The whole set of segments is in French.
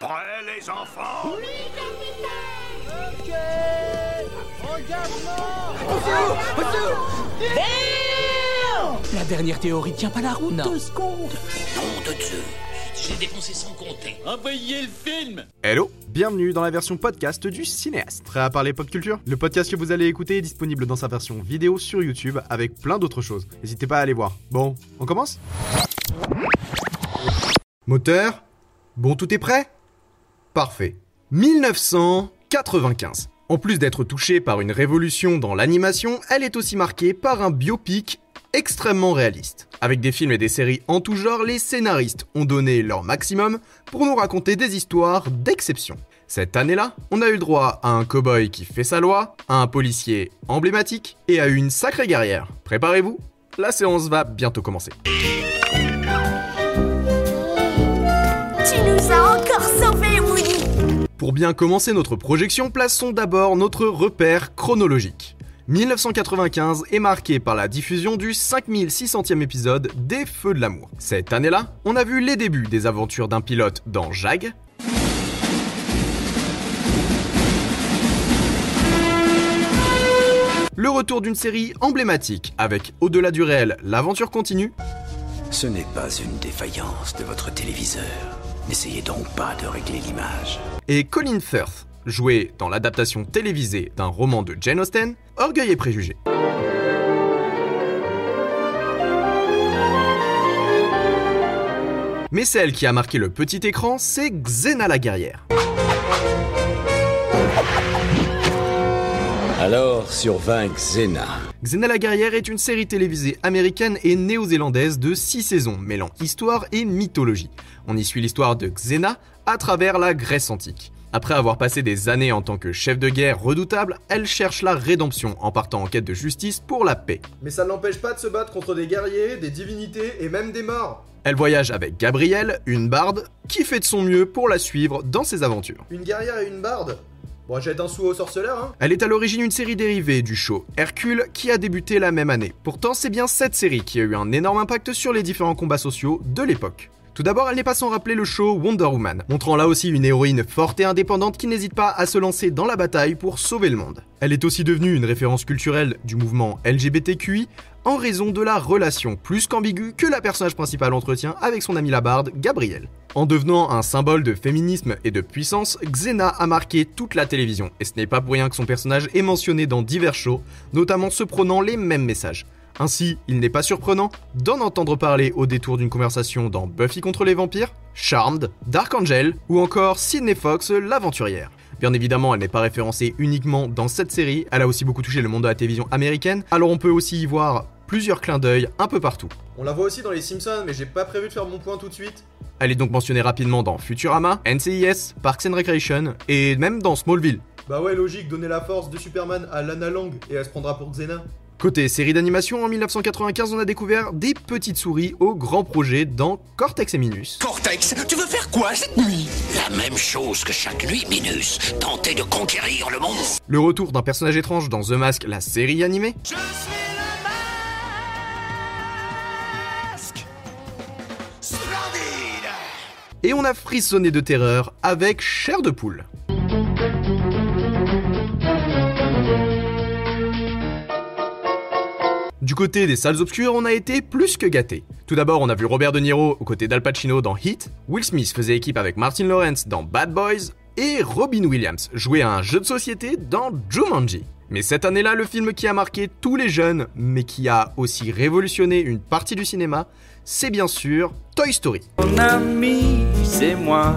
Prêts les enfants. Ok Engagement La dernière théorie tient pas la route. Deux secondes. Nom de Dieu. J'ai dépensé sans compter. Envoyez le film. Hello, bienvenue dans la version podcast du cinéaste. Prêt à parler pop culture? Le podcast que vous allez écouter est disponible dans sa version vidéo sur YouTube avec plein d'autres choses. N'hésitez pas à aller voir. Bon, on commence? Moteur? Bon, tout est prêt? Parfait. 1995. En plus d'être touchée par une révolution dans l'animation, elle est aussi marquée par un biopic extrêmement réaliste. Avec des films et des séries en tout genre, les scénaristes ont donné leur maximum pour nous raconter des histoires d'exception. Cette année-là, on a eu droit à un cow-boy qui fait sa loi, à un policier emblématique et à une sacrée guerrière. Préparez-vous, la séance va bientôt commencer. Pour bien commencer notre projection, plaçons d'abord notre repère chronologique. 1995 est marqué par la diffusion du 5600e épisode des Feux de l'amour. Cette année-là, on a vu les débuts des aventures d'un pilote dans Jag, le retour d'une série emblématique avec Au-delà du réel, l'aventure continue, Ce n'est pas une défaillance de votre téléviseur. N'essayez donc pas de régler l'image. et Colin Firth, joué dans l'adaptation télévisée d'un roman de Jane Austen, Orgueil et préjugés. Mais celle qui a marqué le petit écran, c'est Xena la guerrière. Alors, sur 20 Xena. Xena la guerrière est une série télévisée américaine et néo-zélandaise de 6 saisons, mêlant histoire et mythologie. On y suit l'histoire de Xena à travers la Grèce antique. Après avoir passé des années en tant que chef de guerre redoutable, elle cherche la rédemption en partant en quête de justice pour la paix. Mais ça ne l'empêche pas de se battre contre des guerriers, des divinités et même des morts. Elle voyage avec Gabrielle, une barde, qui fait de son mieux pour la suivre dans ses aventures. Une guerrière et une barde? Bon, jette un sou au sorceleur, hein Elle est à l'origine une série dérivée du show Hercule qui a débuté la même année. Pourtant, c'est bien cette série qui a eu un énorme impact sur les différents combats sociaux de l'époque. Tout d'abord, elle n'est pas sans rappeler le show Wonder Woman, montrant là aussi une héroïne forte et indépendante qui n'hésite pas à se lancer dans la bataille pour sauver le monde. Elle est aussi devenue une référence culturelle du mouvement LGBTQI en raison de la relation plus qu'ambiguë que la personnage principal entretient avec son ami la barde, Gabrielle. En devenant un symbole de féminisme et de puissance, Xena a marqué toute la télévision, et ce n'est pas pour rien que son personnage est mentionné dans divers shows, notamment se prônant les mêmes messages. Ainsi, il n'est pas surprenant d'en entendre parler au détour d'une conversation dans Buffy contre les vampires, Charmed, Dark Angel ou encore Sydney Fox l'aventurière. Bien évidemment, elle n'est pas référencée uniquement dans cette série, elle a aussi beaucoup touché le monde de la télévision américaine, alors on peut aussi y voir plusieurs clins d'œil un peu partout. On la voit aussi dans les Simpsons, mais j'ai pas prévu de faire mon point tout de suite. Elle est donc mentionnée rapidement dans Futurama, NCIS, Parks and Recreation et même dans Smallville. Bah ouais, logique, donner la force de Superman à Lana Lang et elle se prendra pour Xena. Côté série d'animation, en 1995, on a découvert des petites souris au grand projet dans Cortex et Minus. Cortex, tu veux faire quoi cette nuit? La même chose que chaque nuit, Minus. Tenter de conquérir le monde. Le retour d'un personnage étrange dans The Mask, la série animée. Je suis le masque Splendide Et on a frissonné de terreur avec Chair de poule. Du côté des salles obscures, on a été plus que gâtés. Tout d'abord, on a vu Robert De Niro aux côtés d'Al Pacino dans Heat, Will Smith faisait équipe avec Martin Lawrence dans Bad Boys, et Robin Williams jouait à un jeu de société dans Jumanji. Mais cette année-là, le film qui a marqué tous les jeunes, mais qui a aussi révolutionné une partie du cinéma, c'est bien sûr Toy Story. Mon ami, c'est moi.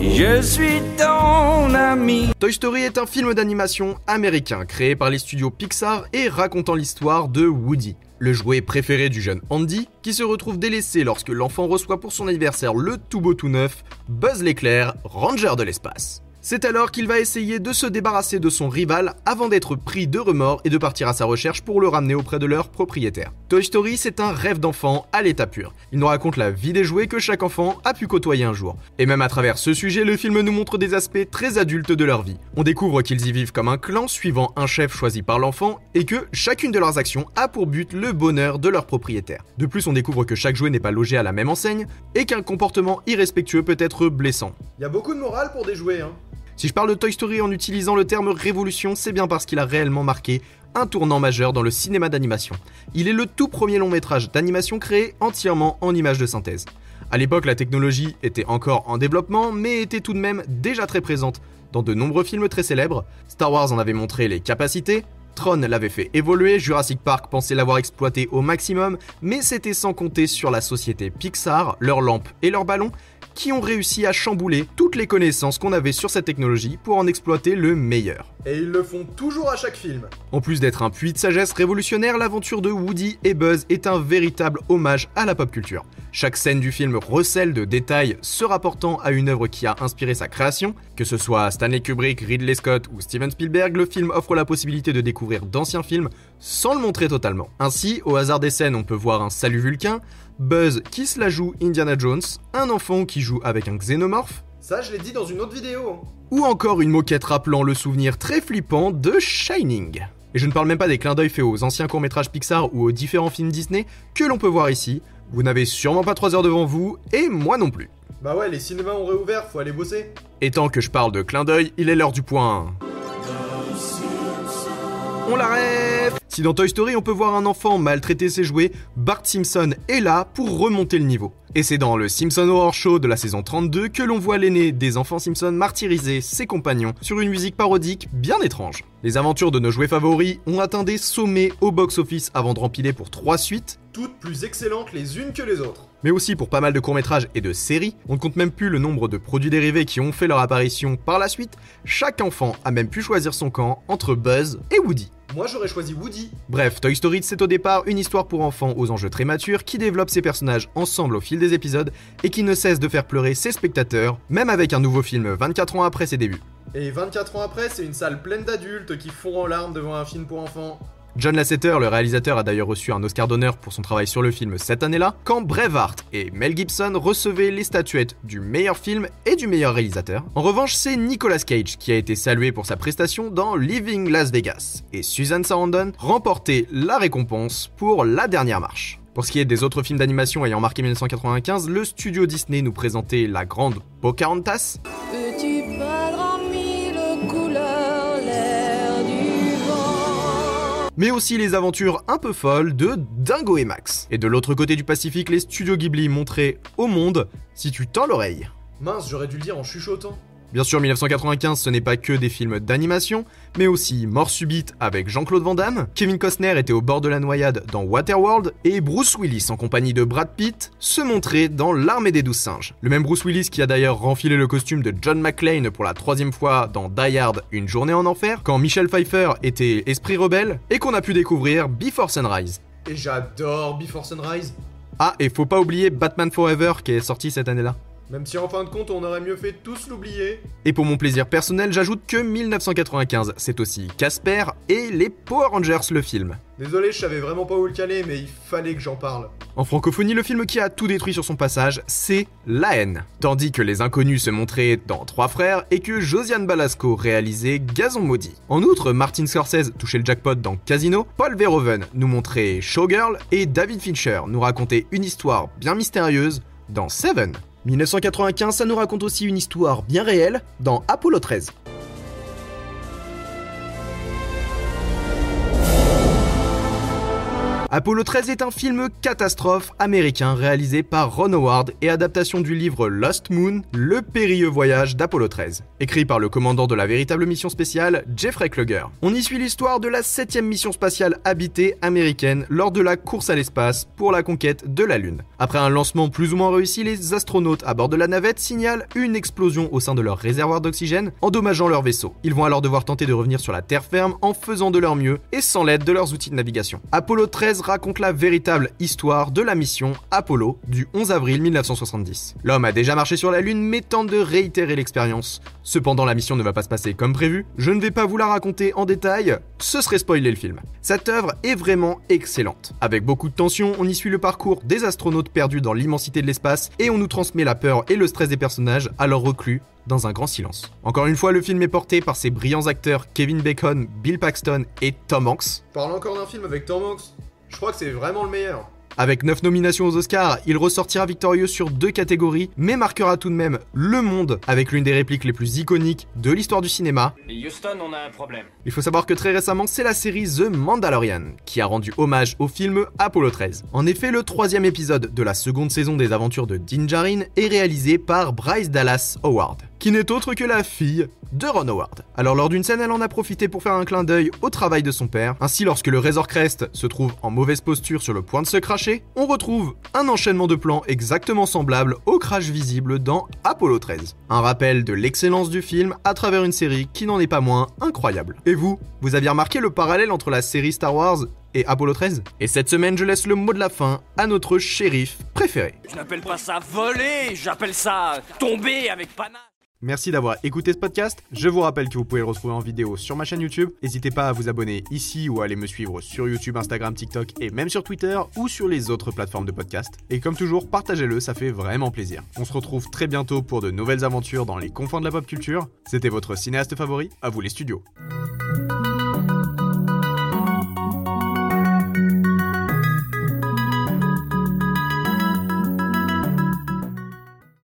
Je suis ton ami. Toy Story est un film d'animation américain créé par les studios Pixar et racontant l'histoire de Woody, le jouet préféré du jeune Andy, qui se retrouve délaissé lorsque l'enfant reçoit pour son anniversaire le tout beau tout neuf Buzz l'éclair, ranger de l'espace. C'est alors qu'il va essayer de se débarrasser de son rival avant d'être pris de remords et de partir à sa recherche pour le ramener auprès de leur propriétaire. Toy Story, c'est un rêve d'enfant à l'état pur. Il nous raconte la vie des jouets que chaque enfant a pu côtoyer un jour. Et même à travers ce sujet, le film nous montre des aspects très adultes de leur vie. On découvre qu'ils y vivent comme un clan suivant un chef choisi par l'enfant et que chacune de leurs actions a pour but le bonheur de leur propriétaire. De plus, on découvre que chaque jouet n'est pas logé à la même enseigne et qu'un comportement irrespectueux peut être blessant. Il y a beaucoup de morale pour des jouets, hein. Si je parle de Toy Story en utilisant le terme révolution, c'est bien parce qu'il a réellement marqué un tournant majeur dans le cinéma d'animation. Il est le tout premier long métrage d'animation créé entièrement en images de synthèse. À l'époque, la technologie était encore en développement, mais était tout de même déjà très présente dans de nombreux films très célèbres. Star Wars en avait montré les capacités, Tron l'avait fait évoluer, Jurassic Park pensait l'avoir exploité au maximum, mais c'était sans compter sur la société Pixar, leurs lampes et leurs ballons, qui ont réussi à chambouler toutes les connaissances qu'on avait sur cette technologie pour en exploiter le meilleur. Et ils le font toujours à chaque film. En plus d'être un puits de sagesse révolutionnaire, l'aventure de Woody et Buzz est un véritable hommage à la pop culture. Chaque scène du film recèle de détails se rapportant à une œuvre qui a inspiré sa création. Que ce soit Stanley Kubrick, Ridley Scott ou Steven Spielberg, le film offre la possibilité de découvrir d'anciens films sans le montrer totalement. Ainsi, au hasard des scènes, on peut voir un salut vulcain, Buzz qui se la joue Indiana Jones, un enfant qui joue avec un xénomorphe, Ça, je l'ai dit dans une autre vidéo. hein. ou encore une moquette rappelant le souvenir très flippant de Shining. Et je ne parle même pas des clins d'œil faits aux anciens courts-métrages Pixar ou aux différents films Disney que l'on peut voir ici. Vous n'avez sûrement pas 3 heures devant vous, et moi non plus. Bah ouais, les cinémas ont réouvert, faut aller bosser. Et tant que je parle de clin d'œil, il est l'heure du point. On la rêve Si dans Toy Story on peut voir un enfant maltraiter ses jouets, Bart Simpson est là pour remonter le niveau. Et c'est dans le Simpson Horror Show de la saison 32 que l'on voit l'aîné des enfants Simpson martyriser ses compagnons sur une musique parodique bien étrange. Les aventures de nos jouets favoris ont atteint des sommets au box-office avant de rempiler pour 3 suites, Toutes plus excellentes les unes que les autres. mais aussi pour pas mal de courts-métrages et de séries. On ne compte même plus le nombre de produits dérivés qui ont fait leur apparition par la suite. Chaque enfant a même pu choisir son camp entre Buzz et Woody. Moi, j'aurais choisi Woody. Bref, Toy Story c'est au départ une histoire pour enfants aux enjeux très matures qui développe ses personnages ensemble au fil des épisodes et qui ne cesse de faire pleurer ses spectateurs, même avec un nouveau film 24 ans après ses débuts. Et 24 ans après, c'est une salle pleine d'adultes qui font en larmes devant un film pour enfants. John Lasseter, le réalisateur, a d'ailleurs reçu un Oscar d'honneur pour son travail sur le film cette année-là, quand Braveheart et Mel Gibson recevaient les statuettes du meilleur film et du meilleur réalisateur. En revanche, c'est Nicolas Cage qui a été salué pour sa prestation dans Living Las Vegas, et Susan Sarandon remportait la récompense pour La Dernière Marche. Pour ce qui est des autres films d'animation ayant marqué 1995, le studio Disney nous présentait la grande Pocahontas, mais aussi les aventures un peu folles de Dingo et Max. Et de l'autre côté du Pacifique, les studios Ghibli montraient au monde si tu tends l'oreille. Mince, j'aurais dû le dire en chuchotant. Bien sûr, 1995, ce n'est pas que des films d'animation, mais aussi Mort subite avec Jean-Claude Van Damme, Kevin Costner était au bord de la noyade dans Waterworld, et Bruce Willis en compagnie de Brad Pitt se montrait dans L'armée des douze singes. Le même Bruce Willis qui a d'ailleurs renfilé le costume de John McClane pour la troisième fois dans Die Hard, Une journée en enfer, quand Michel Pfeiffer était esprit rebelle, et qu'on a pu découvrir Before Sunrise. Et j'adore Before Sunrise. Ah, et faut pas oublier Batman Forever qui est sorti cette année-là. Même si en fin de compte, on aurait mieux fait tous l'oublier. Et pour mon plaisir personnel, j'ajoute que 1995, c'est aussi Casper et les Power Rangers le film. Désolé, je savais vraiment pas où le caler, mais il fallait que j'en parle. En francophonie, le film qui a tout détruit sur son passage, c'est La haine. Tandis que Les Inconnus se montraient dans Trois Frères et que Josiane Balasco réalisait Gazon Maudit. En outre, Martin Scorsese touchait le jackpot dans Casino, Paul Verhoeven nous montrait Showgirl et David Fincher nous racontait une histoire bien mystérieuse dans Seven. 1995, ça nous raconte aussi une histoire bien réelle dans Apollo 13. Apollo 13 est un film catastrophe américain réalisé par Ron Howard et adaptation du livre Lost Moon, le périlleux voyage d'Apollo 13, écrit par le commandant de la véritable mission spéciale, Jeffrey Kluger. On y suit l'histoire de la septième mission spatiale habitée américaine lors de la course à l'espace pour la conquête de la Lune. Après un lancement plus ou moins réussi, les astronautes à bord de la navette signalent une explosion au sein de leur réservoir d'oxygène, endommageant leur vaisseau. Ils vont alors devoir tenter de revenir sur la terre ferme en faisant de leur mieux et sans l'aide de leurs outils de navigation. Apollo 13 13 raconte la véritable histoire de la mission Apollo du 11 avril 1970. L'homme a déjà marché sur la Lune mais tente de réitérer l'expérience. Cependant la mission ne va pas se passer comme prévu, je ne vais pas vous la raconter en détail, ce serait spoiler le film. Cette œuvre est vraiment excellente. Avec beaucoup de tension, on y suit le parcours des astronautes perdus dans l'immensité de l'espace et on nous transmet la peur et le stress des personnages alors reclus dans un grand silence. Encore une fois, le film est porté par ces brillants acteurs Kevin Bacon, Bill Paxton et Tom Hanks. Parle encore d'un film avec Tom Hanks. Je crois que c'est vraiment le meilleur. Avec 9 nominations aux Oscars, il ressortira victorieux sur deux catégories, mais marquera tout de même le monde avec l'une des répliques les plus iconiques de l'histoire du cinéma. Houston, on a un problème. Il faut savoir que très récemment, c'est la série The Mandalorian qui a rendu hommage au film Apollo 13. En effet, le troisième épisode de la seconde saison des aventures de Din Djarin est réalisé par Bryce Dallas Howard, qui n'est autre que la fille de Ron Howard. Alors lors d'une scène, elle en a profité pour faire un clin d'œil au travail de son père. Ainsi, lorsque le Razor Crest se trouve en mauvaise posture sur le point de se cracher, on retrouve un enchaînement de plans exactement semblable au crash visible dans Apollo 13. Un rappel de l'excellence du film à travers une série qui n'en est pas moins incroyable. Et vous, vous aviez remarqué le parallèle entre la série Star Wars et Apollo 13 Et cette semaine, je laisse le mot de la fin à notre shérif préféré. Je n'appelle pas ça voler, j'appelle ça tomber avec panache. Merci d'avoir écouté ce podcast. Je vous rappelle que vous pouvez le retrouver en vidéo sur ma chaîne YouTube. N'hésitez pas à vous abonner ici ou à aller me suivre sur YouTube, Instagram, TikTok et même sur Twitter ou sur les autres plateformes de podcast. Et comme toujours, partagez-le, ça fait vraiment plaisir. On se retrouve très bientôt pour de nouvelles aventures dans les confins de la pop culture. C'était votre cinéaste favori, à vous les studios.